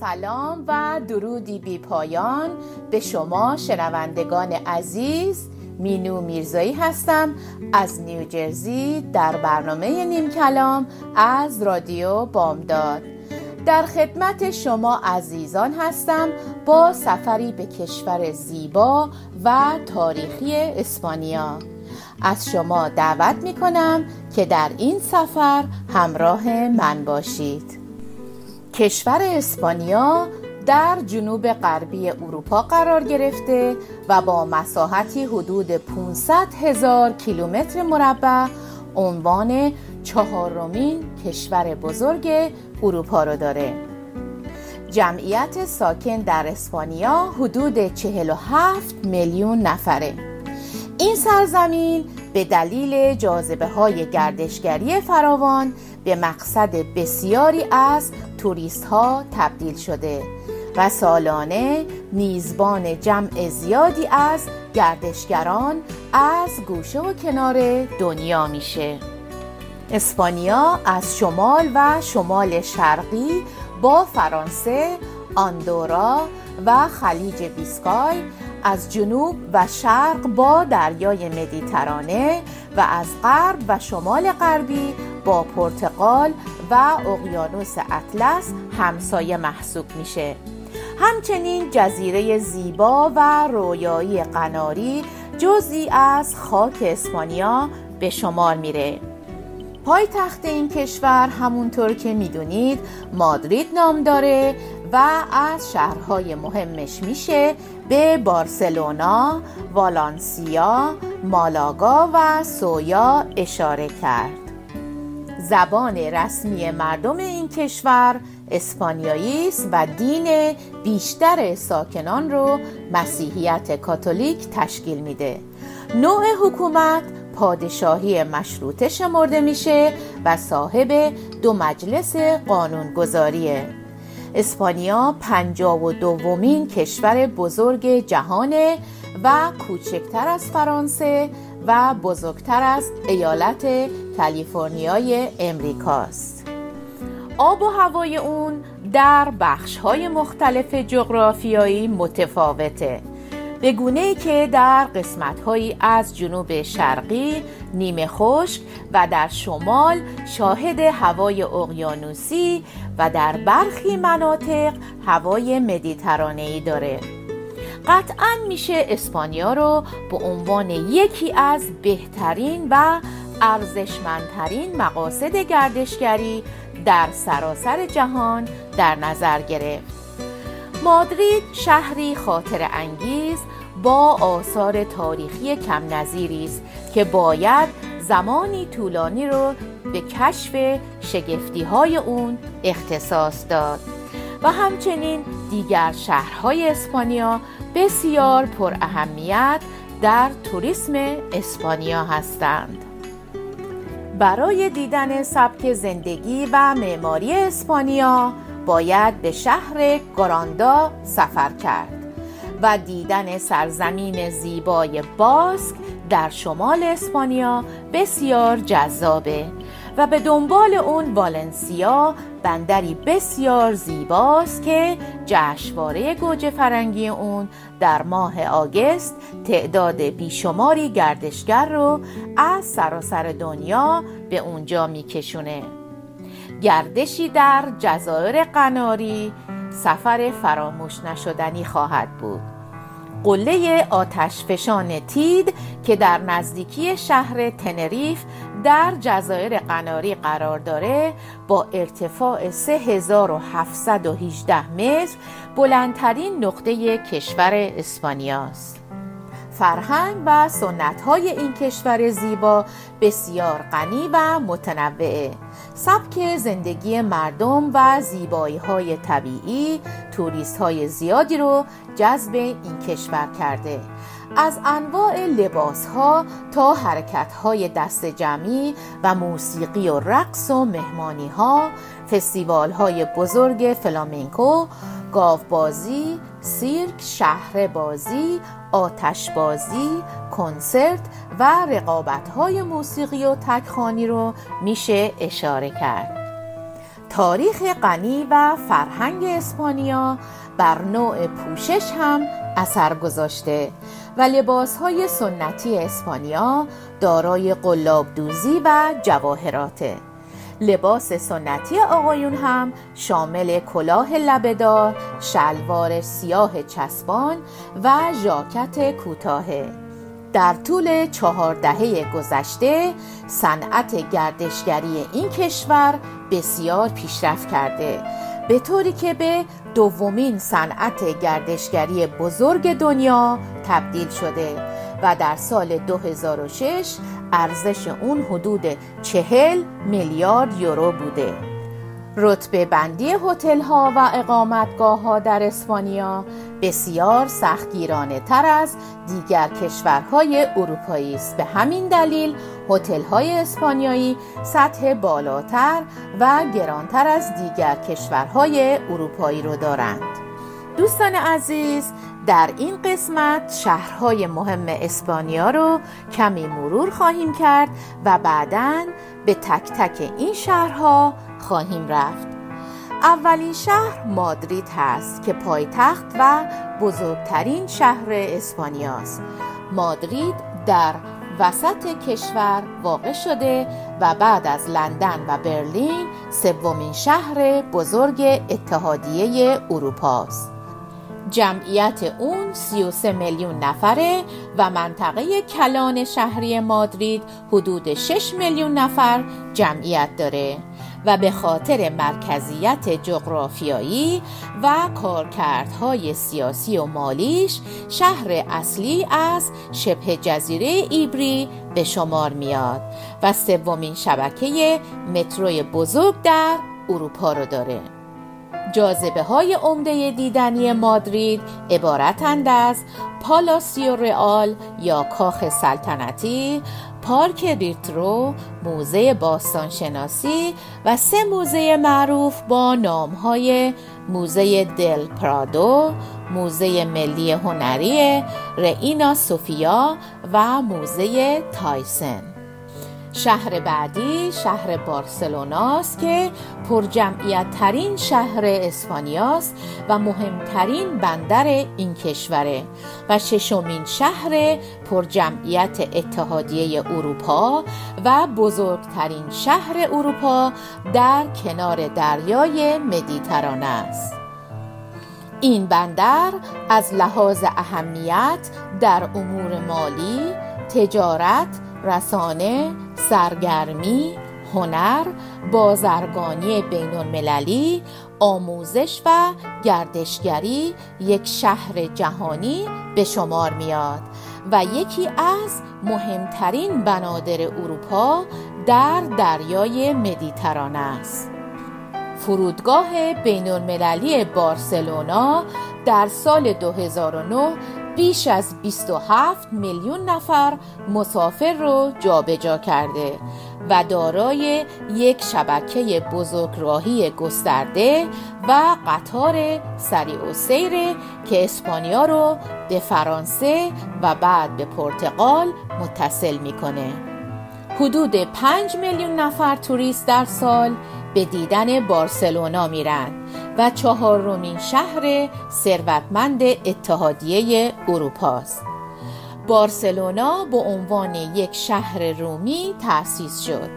سلام و درودی بی پایان به شما شنوندگان عزیز. مینو میرزایی هستم از نیوجرسی در برنامه نیم کلام از رادیو بامداد. در خدمت شما عزیزان هستم با سفری به کشور زیبا و تاریخی اسپانیا. از شما دعوت می کنم که در این سفر همراه من باشید. کشور اسپانیا در جنوب غربی اروپا قرار گرفته و با مساحتی حدود 500 هزار کیلومتر مربع عنوان چهارمین کشور بزرگ اروپا رو داره. جمعیت ساکن در اسپانیا حدود 47 میلیون نفره. این سرزمین به دلیل جاذبه های گردشگری فراوان به مقصد بسیاری از توریست ها تبدیل شده و سالانه میزبان جمع زیادی از گردشگران از گوشه و کنار دنیا میشه. اسپانیا از شمال و شمال شرقی با فرانسه، آندورا و خلیج بیسکای از جنوب و شرق با دریای مدیترانه و از غرب و شمال غربی با پرتغال و اقیانوس اطلس همسایه محسوب میشه. همچنین جزیره زیبا و رویایی قناری جزئی از خاک اسپانیا به شمار میره. پای تخت این کشور همونطور که می‌دونید مادرید نام داره و از شهرهای مهمش میشه به بارسلونا، والانسیا، مالاگا و سویا اشاره کرد. زبان رسمی مردم این کشور اسپانیایی است و دین بیشتر ساکنان رو مسیحیت کاتولیک تشکیل میده. نوع حکومت پادشاهی مشروطه شمرده میشه و صاحب دو مجلس قانونگذاریه. اسپانیا پنجاب و دومین کشور بزرگ جهانه و کوچکتر از فرانسه و بزرگتر از ایالت کالیفرنیای امریکاست. آب و هوای اون در بخش های مختلف جغرافیایی متفاوته. به گونه ای که در قسمت هایی از جنوب شرقی نیمه خشک و در شمال شاهد هوای اقیانوسی و در برخی مناطق هوای مدیترانه‌ای داره. قطعا میشه اسپانیا رو به عنوان یکی از بهترین و ارزشمندترین مقاصد گردشگری در سراسر جهان در نظر گرفت. مادرید شهری خاطر انگیز با آثار تاریخی کم نظیری است که باید زمانی طولانی رو به کشف شگفتی های اون اختصاص داد. و همچنین دیگر شهرهای اسپانیا بسیار پر اهمیت در توریسم اسپانیا هستند. برای دیدن سبک زندگی و معماری اسپانیا باید به شهر گراندا سفر کرد و دیدن سرزمین زیبای باسک در شمال اسپانیا بسیار جذابه و به دنبال اون والنسیا بندری بسیار زیباست که جشنواره گوجه فرنگی اون در ماه آگست تعداد بیشماری گردشگر رو از سراسر دنیا به اونجا میکشونه. گردشی در جزایر قناری سفر فراموش نشدنی خواهد بود. قله آتش فشان تید که در نزدیکی شهر تنریف در جزایر قناری قرار داره با ارتفاع 3718 متر بلندترین نقطه کشور اسپانیاست. فرهنگ و سنت های این کشور زیبا بسیار غنی و متنوعه. سبک زندگی مردم و زیبایی های طبیعی توریست های زیادی رو جذب این کشور کرده. از انواع لباس ها تا حرکت های دست جمعی و موسیقی و رقص و مهمانی ها فستیوال های بزرگ فلامنکو گاوبازی، سیرک، شهر بازی، آتش بازی، کنسرت و رقابت های موسیقی و تکخانی رو میشه اشاره کرد. تاریخ غنی و فرهنگ اسپانیا بر نوع پوشش هم اثر گذاشته و لباس های سنتی اسپانیا دارای قلاب دوزی و جواهراته لباس سنتی آقایون هم شامل کلاه لبهدار، شلوار سیاه چسبان و ژاکت کوتاهه. در طول چهار دهه گذشته صنعت گردشگری این کشور بسیار پیشرفت کرده به طوری که به دومین صنعت گردشگری بزرگ دنیا تبدیل شده و در سال 2006 ارزش اون حدود چهل میلیارد یورو بوده. رتبه بندی هتل ها و اقامتگاه ها در اسپانیا بسیار سختگیرانه تر از دیگر کشورهای اروپایی است. به همین دلیل هتل های اسپانیایی سطح بالاتر و گرانتر از دیگر کشورهای اروپایی رو دارند. دوستان عزیز در این قسمت شهرهای مهم اسپانیا رو کمی مرور خواهیم کرد و بعدا به تک تک این شهرها خواهیم رفت. اولین شهر مادرید هست که پایتخت و بزرگترین شهر اسپانیاست مادرید در وسط کشور واقع شده و بعد از لندن و برلین سومین شهر بزرگ اتحادیه اروپاست جمعیت اون 33 میلیون نفره و منطقه کلان شهری مادرید حدود 6 میلیون نفر جمعیت داره و به خاطر مرکزیت جغرافیایی و کارکردهای سیاسی و مالیش شهر اصلی از شبه جزیره ایبری به شمار میاد و سومین شبکه متروی بزرگ در اروپا رو داره. جاذبه های عمده دیدنی مادرید عبارتند از پالاسیو رئال یا کاخ سلطنتی پارک ریترو، موزه باستانشناسی و سه موزه معروف با های موزه دل پرادو، موزه ملی هنری رئینا سوفیا و موزه تایسن. شهر بعدی شهر بارسلوناست که پرجمعیت ترین شهر اسپانیاست و مهمترین بندر این کشوره و ششمین شهر پرجمعیت اتحادیه اروپا و بزرگترین شهر اروپا در کنار دریای مدیترانه است. این بندر از لحاظ اهمیت در امور مالی، تجارت، رسانه، سرگرمی، هنر، بازرگانی بین المللی، آموزش و گردشگری یک شهر جهانی به شمار میاد و یکی از مهمترین بنادر اروپا در دریای مدیترانه است. فرودگاه بین المللی بارسلونا در سال 2009 بیش از 27 میلیون نفر مسافر رو جابجا کرده و دارای یک شبکه بزرگراهی گسترده و قطار سریع و سیره که اسپانیا رو به فرانسه و بعد به پرتغال متصل می‌کنه. حدود 5 میلیون نفر توریست در سال به دیدن بارسلونا میرن و چهارمین شهر ثروتمند اتحادیه اروپاست. بارسلونا به عنوان یک شهر رومی تأسیس شد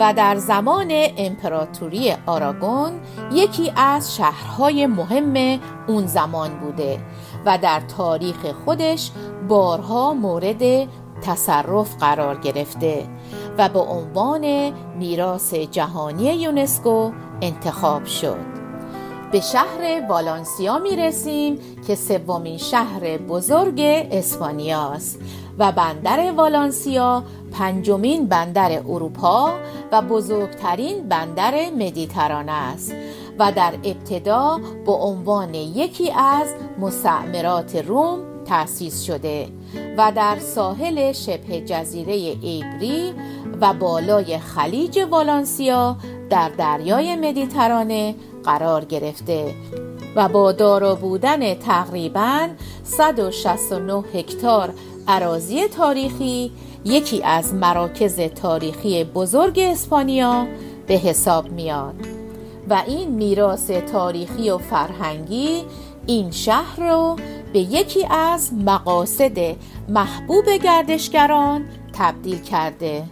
و در زمان امپراتوری آراگون یکی از شهرهای مهم اون زمان بوده و در تاریخ خودش بارها مورد تصرف قرار گرفته و به عنوان میراث جهانی یونسکو انتخاب شد. به شهر والانسیا می رسیم که سومین شهر بزرگ اسپانیاست. و بندر والانسیا پنجمین بندر اروپا و بزرگترین بندر مدیترانه است و در ابتدا به عنوان یکی از مستعمرات روم تأسیس شده و در ساحل شبه جزیره ایبری و بالای خلیج والانسیا در دریای مدیترانه قرار گرفته و با دارا بودن تقریبا 169 هکتار عراضی تاریخی یکی از مراکز تاریخی بزرگ اسپانیا به حساب میاد و این میراث تاریخی و فرهنگی این شهر رو به یکی از مقاصد محبوب گردشگران تبدیل کرده.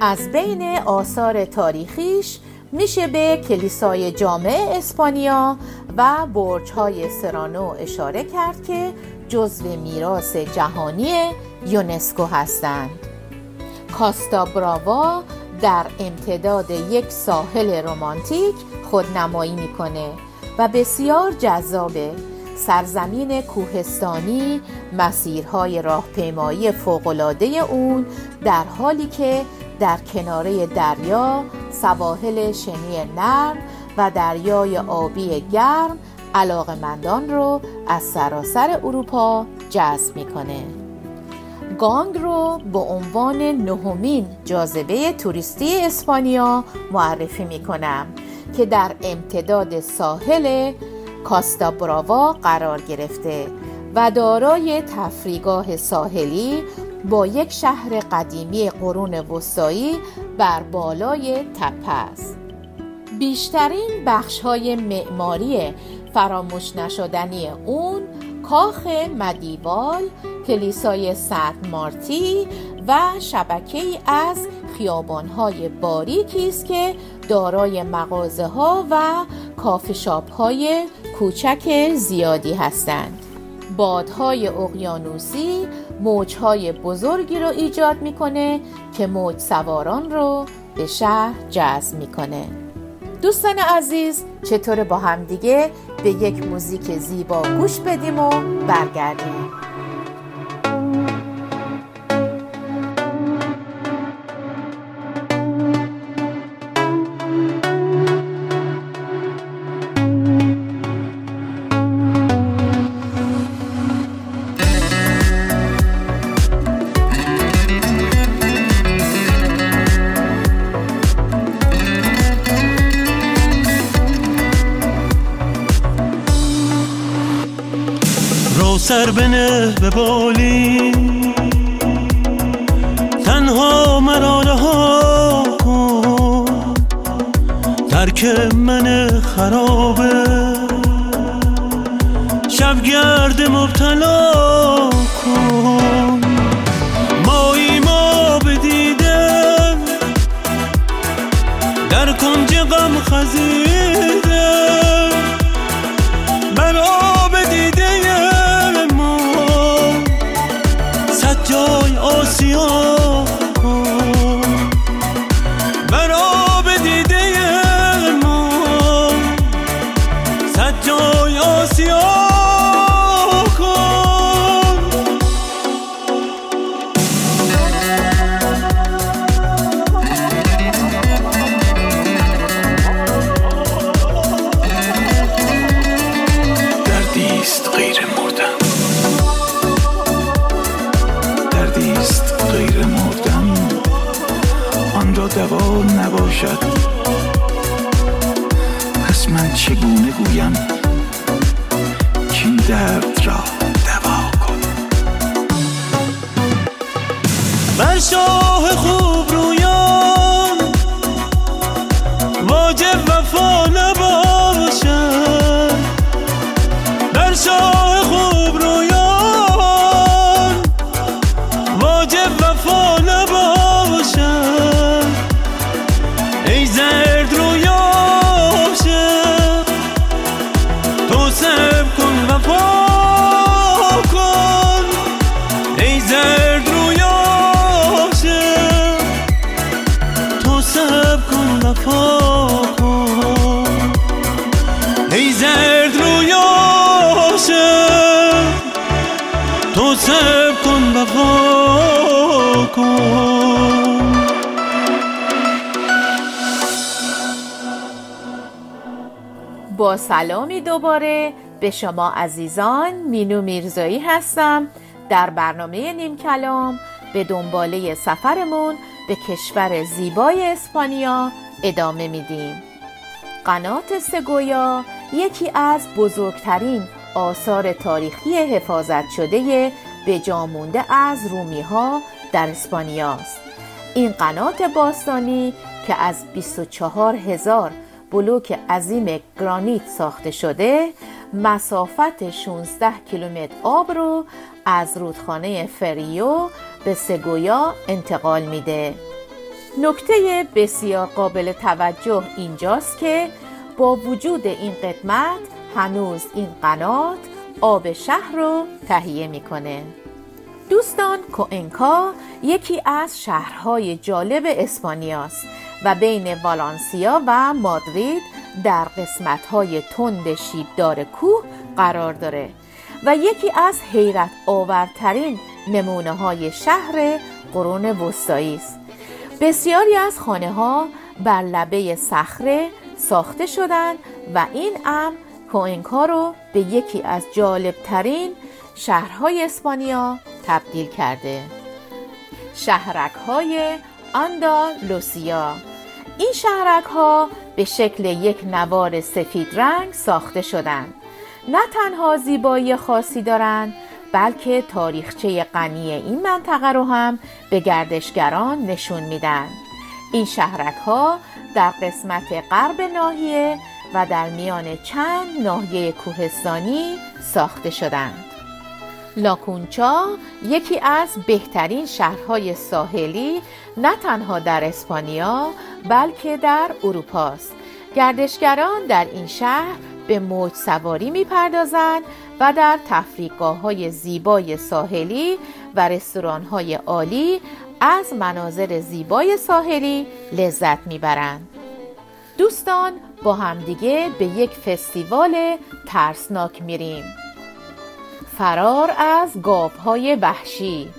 از بین آثار تاریخیش میشه به کلیسای جامع اسپانیا و برج های سرانو اشاره کرد که جزو میراث جهانی یونسکو هستند. کاستا براوا در امتداد یک ساحل رمانتیک خودنمایی می‌کنه و بسیار جذابه. سرزمین کوهستانی مسیرهای راهپیمایی فوقالعاده اون در حالی که در کناره دریا سواحل شنی نرم و دریای آبی گرم علاقمندان رو از سراسر اروپا جذب می‌کنه. گانگ رو به عنوان نهمین جاذبه توریستی اسپانیا معرفی می‌کنم که در امتداد ساحل کاستا براوا قرار گرفته و دارای تفریگاه ساحلی با یک شهر قدیمی قرون وسطایی بر بالای تپه است بیشترین بخش های معماری فراموش نشدنی اون کاخ مدیوال کلیسای سنت مارتی و شبکه از خیابانهای باریکی است که دارای مغازه ها و کافشاپ های کوچک زیادی هستند. بادهای اقیانوسی موجهای بزرگی رو ایجاد می‌کنه که موج سواران رو به شهر جذب می‌کنه. دوستان عزیز چطور با همدیگه به یک موزیک زیبا گوش بدیم و برگردیم؟ به بالی تنها مرا رها کن. ترک من خرابه. شبگرد مبتلا کن. دوا نباشد. پس من چگونه گویم که این درد را دوا کن بر شاه خوب سلامی دوباره به شما عزیزان مینو میرزایی هستم. در برنامه نیم کلام به دنباله سفرمون به کشور زیبای اسپانیا ادامه میدیم. قنات سگویا یکی از بزرگترین آثار تاریخی حفاظت شده به جامونده از رومی ها در اسپانیاست این قنات باستانی که از 24 هزار بلوک عظیم گرانیت ساخته شده مسافت 16 کیلومتر آب رو از رودخانه فریو به سگویا انتقال میده. نکته بسیار قابل توجه اینجاست که با وجود این قدمت هنوز این قنات آب شهر رو تهیه می‌کنه. دوستان کوئنکا یکی از شهرهای جالب اسپانیاست. و بین والانسیا و مادرید در قسمتهای تند شیبدار کوه قرار داره و یکی از حیرت آورترین نمونه های شهر قرون وسطایی است. بسیاری از خانه ها بر لبه صخره ساخته شدند و این امر کوئنکا رو به یکی از جالبترین شهرهای اسپانیا تبدیل کرده. شهرک های آندالوسیا. این شهرک ها به شکل یک نوار سفید رنگ ساخته شدند. نه تنها زیبایی خاصی دارند بلکه تاریخچه غنی این منطقه رو هم به گردشگران نشون میدن این شهرک ها در قسمت غرب ناحیه و در میان چند ناحیه کوهستانی ساخته شدند. لاکونچا یکی از بهترین شهرهای ساحلی نه تنها در اسپانیا بلکه در اروپا است. گردشگران در این شهر به موج سواری می‌پردازند و در تفریقگاه های زیبای ساحلی و رستوران های عالی از مناظر زیبای ساحلی لذت می‌برند. دوستان با همدیگه به یک فستیوال ترسناک میریم. فرار از گاوهای وحشی.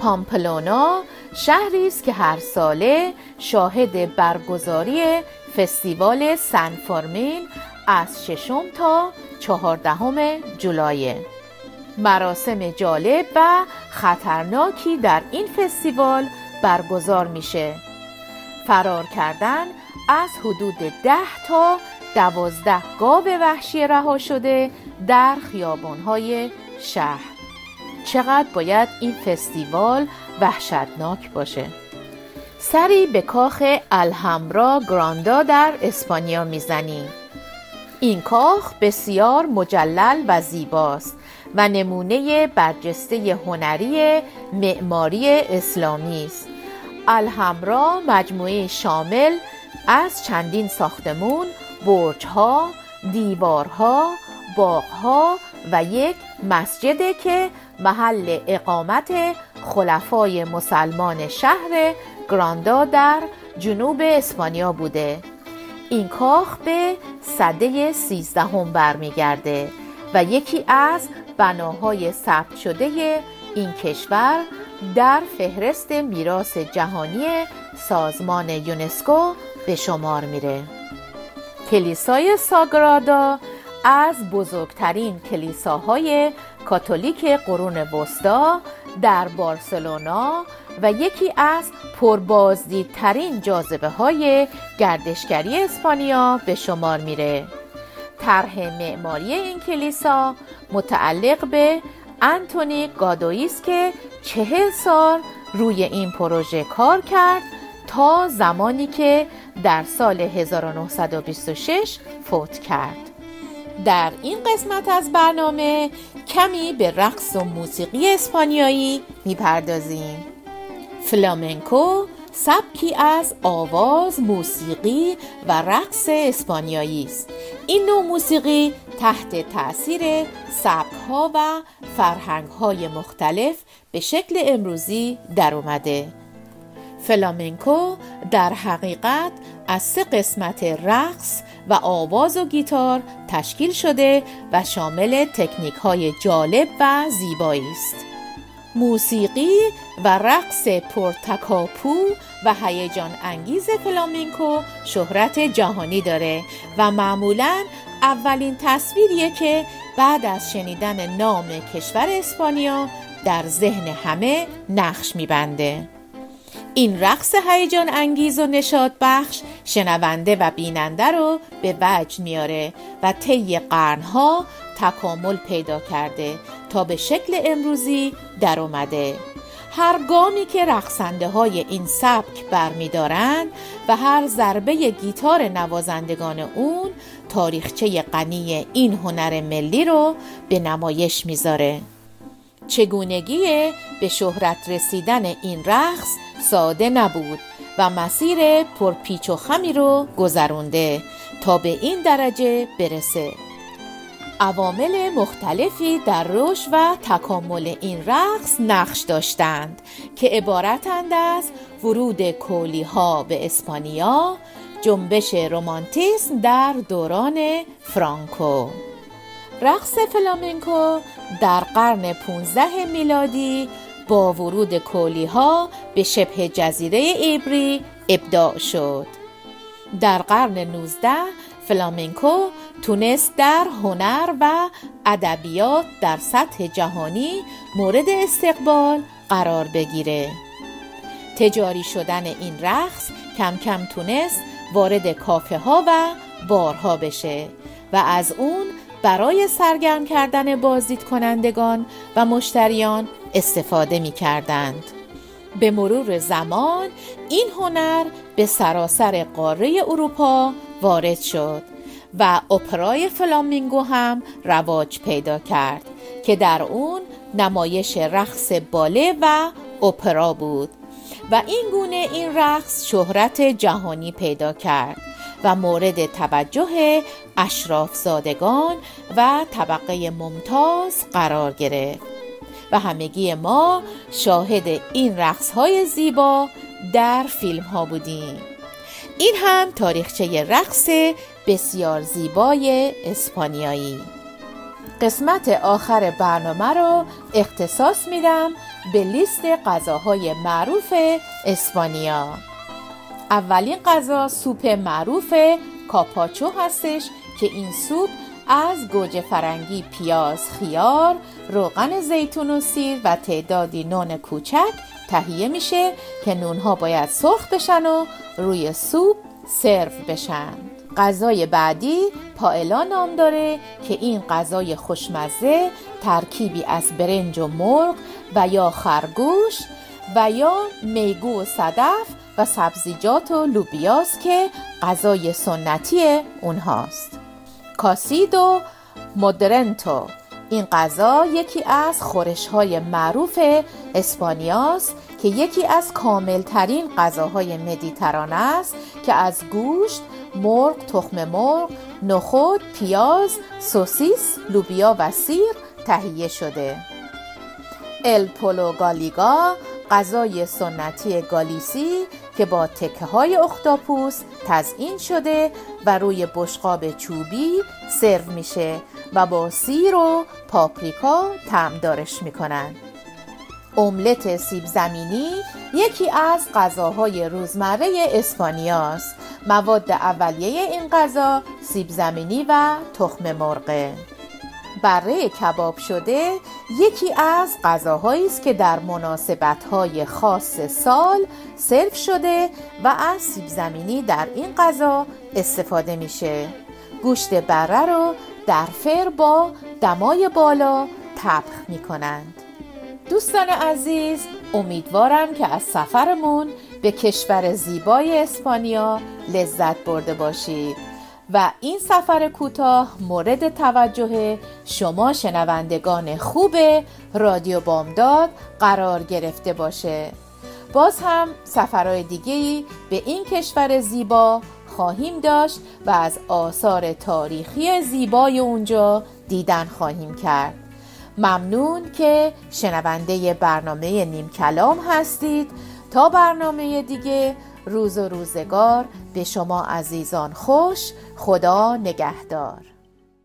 پامپلونا شهری است که هر ساله شاهد برگزاری فستیوال سن فارمین از ششم تا چهاردهم جولای. مراسم جالب و خطرناکی در این فستیوال برگزار میشه. فرار کردن از حدود ده تا دوازده گاو وحشی رها شده در خیابانهای شهر. چقدر باید این فستیوال وحشتناک باشه؟ سری به کاخ الهمرا گراندا در اسپانیا می‌زنیم این کاخ بسیار مجلل و زیباست و نمونه برجسته هنری معماری اسلامی است. الهمرا مجموعه شامل از چندین ساختمون برجها دیوارها باغها و یک مسجده که محل اقامت خلفای مسلمان شهر گراندا در جنوب اسپانیا بوده. این کاخ به صده سیزدهم برمیگرده و یکی از بناهای ثبت شده این کشور در فهرست میراث جهانی سازمان یونسکو به شمار میره. کلیسای ساگرادا از بزرگترین کلیساهای کاتولیک قرون وسطا در بارسلونا و یکی از پربازدیدترین جاذبه های گردشگری اسپانیا به شمار میره. طرح معماری این کلیسا متعلق به انتونی گادویی است که چهل سال روی این پروژه کار کرد تا زمانی که در سال 1926 فوت کرد در این قسمت از برنامه کمی به رقص و موسیقی اسپانیایی می‌پردازیم فلامنکو سبکی از آواز، موسیقی و رقص اسپانیایی است. این نوع موسیقی تحت تاثیر سبکها و فرهنگهای مختلف به شکل امروزی در اومده. فلامنکو در حقیقت از سه قسمت رقص و آواز و گیتار تشکیل شده و شامل تکنیک های جالب و زیبایی است. موسیقی و رقص پرتکاپو و هیجان انگیز فلامینکو شهرت جهانی داره و معمولا اولین تصویریه که بعد از شنیدن نام کشور اسپانیا در ذهن همه نقش میبنده این رقص هیجان انگیز و نشاد بخش شنونده و بیننده رو به وجد میاره و طی قرنها تکامل پیدا کرده تا به شکل امروزی در اومده. هر گامی که رقصنده های این سبک برمیدارند و هر ضربه گیتار نوازندگان اون تاریخچه غنی این هنر ملی رو به نمایش می‌ذاره. چگونگی به شهرت رسیدن این رقص ساده نبود و مسیر پرپیچ و خمی رو گذرونده تا به این درجه برسه. عوامل مختلفی در رشد و تکامل این رقص نقش داشتند که عبارتند از ورود کولی ها به اسپانیا جنبش رومانتیسم در دوران فرانکو. رقص فلامنکو در قرن 15 میلادی با ورود کولی ها به شبه جزیره ایبری ابداع شد. در قرن 19 فلامنکو تونست در هنر و ادبیات در سطح جهانی مورد استقبال قرار بگیره. تجاری شدن این رقص کم کم تونست وارد کافه ها و بارها بشه و از اون برای سرگرم کردن بازدید کنندگان و مشتریان استفاده می کردند. به مرور زمان این هنر به سراسر قاره اروپا وارد شد و اپرای فلامینگو هم رواج پیدا کرد که در اون نمایش رقص باله و اپرا بود و این گونه این رقص شهرت جهانی پیدا کرد و مورد توجه اشرافزادگان و طبقه ممتاز قرار گرفت و همگی ما شاهد این رقص های زیبا در فیلم ها بودیم. این هم تاریخچه رقص بسیار زیبای اسپانیایی. قسمت آخر برنامه رو اختصاص میدم به لیست غذاهای معروف اسپانیا. اولین غذا سوپ معروف کاپاچو هستش که این سوپ از گوجه فرنگی، پیاز، خیار، روغن زیتون و سیر و تعدادی نون کوچک تهیه میشه که نونها باید سرخ بشن و روی سوپ سرو بشن. غذای بعدی پائلا نام داره که این غذای خوشمزه ترکیبی از برنج و مرغ و یا خرگوش و یا میگو و صدف و سبزیجات و لوبیاس که غذای سنتی اونهاست. کاسیدو مدرنتو این غذا یکی از خورش های معروف اسپانیاست که یکی از کاملترین غذاهای مدیترانه است که از گوشت، مرغ، تخم مرغ، نخود، پیاز، سوسیس، لوبیا و سیر تهیه شده. ال پولو گالیگا غذای سنتی گالیسی که با تکه های اختاپوس تزئین شده و روی بشقاب چوبی سرو میشه و با سیر و پاپریکا تعمدارش می‌کنن. املت سیب زمینی یکی از غذاهای روزمره اسپانیاست. مواد اولیه این غذا سیب زمینی و تخم مرغه. بره کباب شده یکی از غذاهایی است که در مناسبت‌های خاص سال سرو شده و از سیب زمینی در این غذا استفاده میشه گوشت بره رو در فر با دمای بالا تبخ می کنند. دوستان عزیز امیدوارم که از سفرمون به کشور زیبای اسپانیا لذت برده باشید و این سفر کوتاه مورد توجه شما شنوندگان خوب رادیو بامداد قرار گرفته باشه. باز هم سفرهای دیگه به این کشور زیبا خواهیم داشت و از آثار تاریخی زیبای اونجا دیدن خواهیم کرد. ممنون که شنونده برنامه نیم کلام هستید. تا برنامه دیگه روز و روزگار به شما عزیزان خوش خدا نگهدار.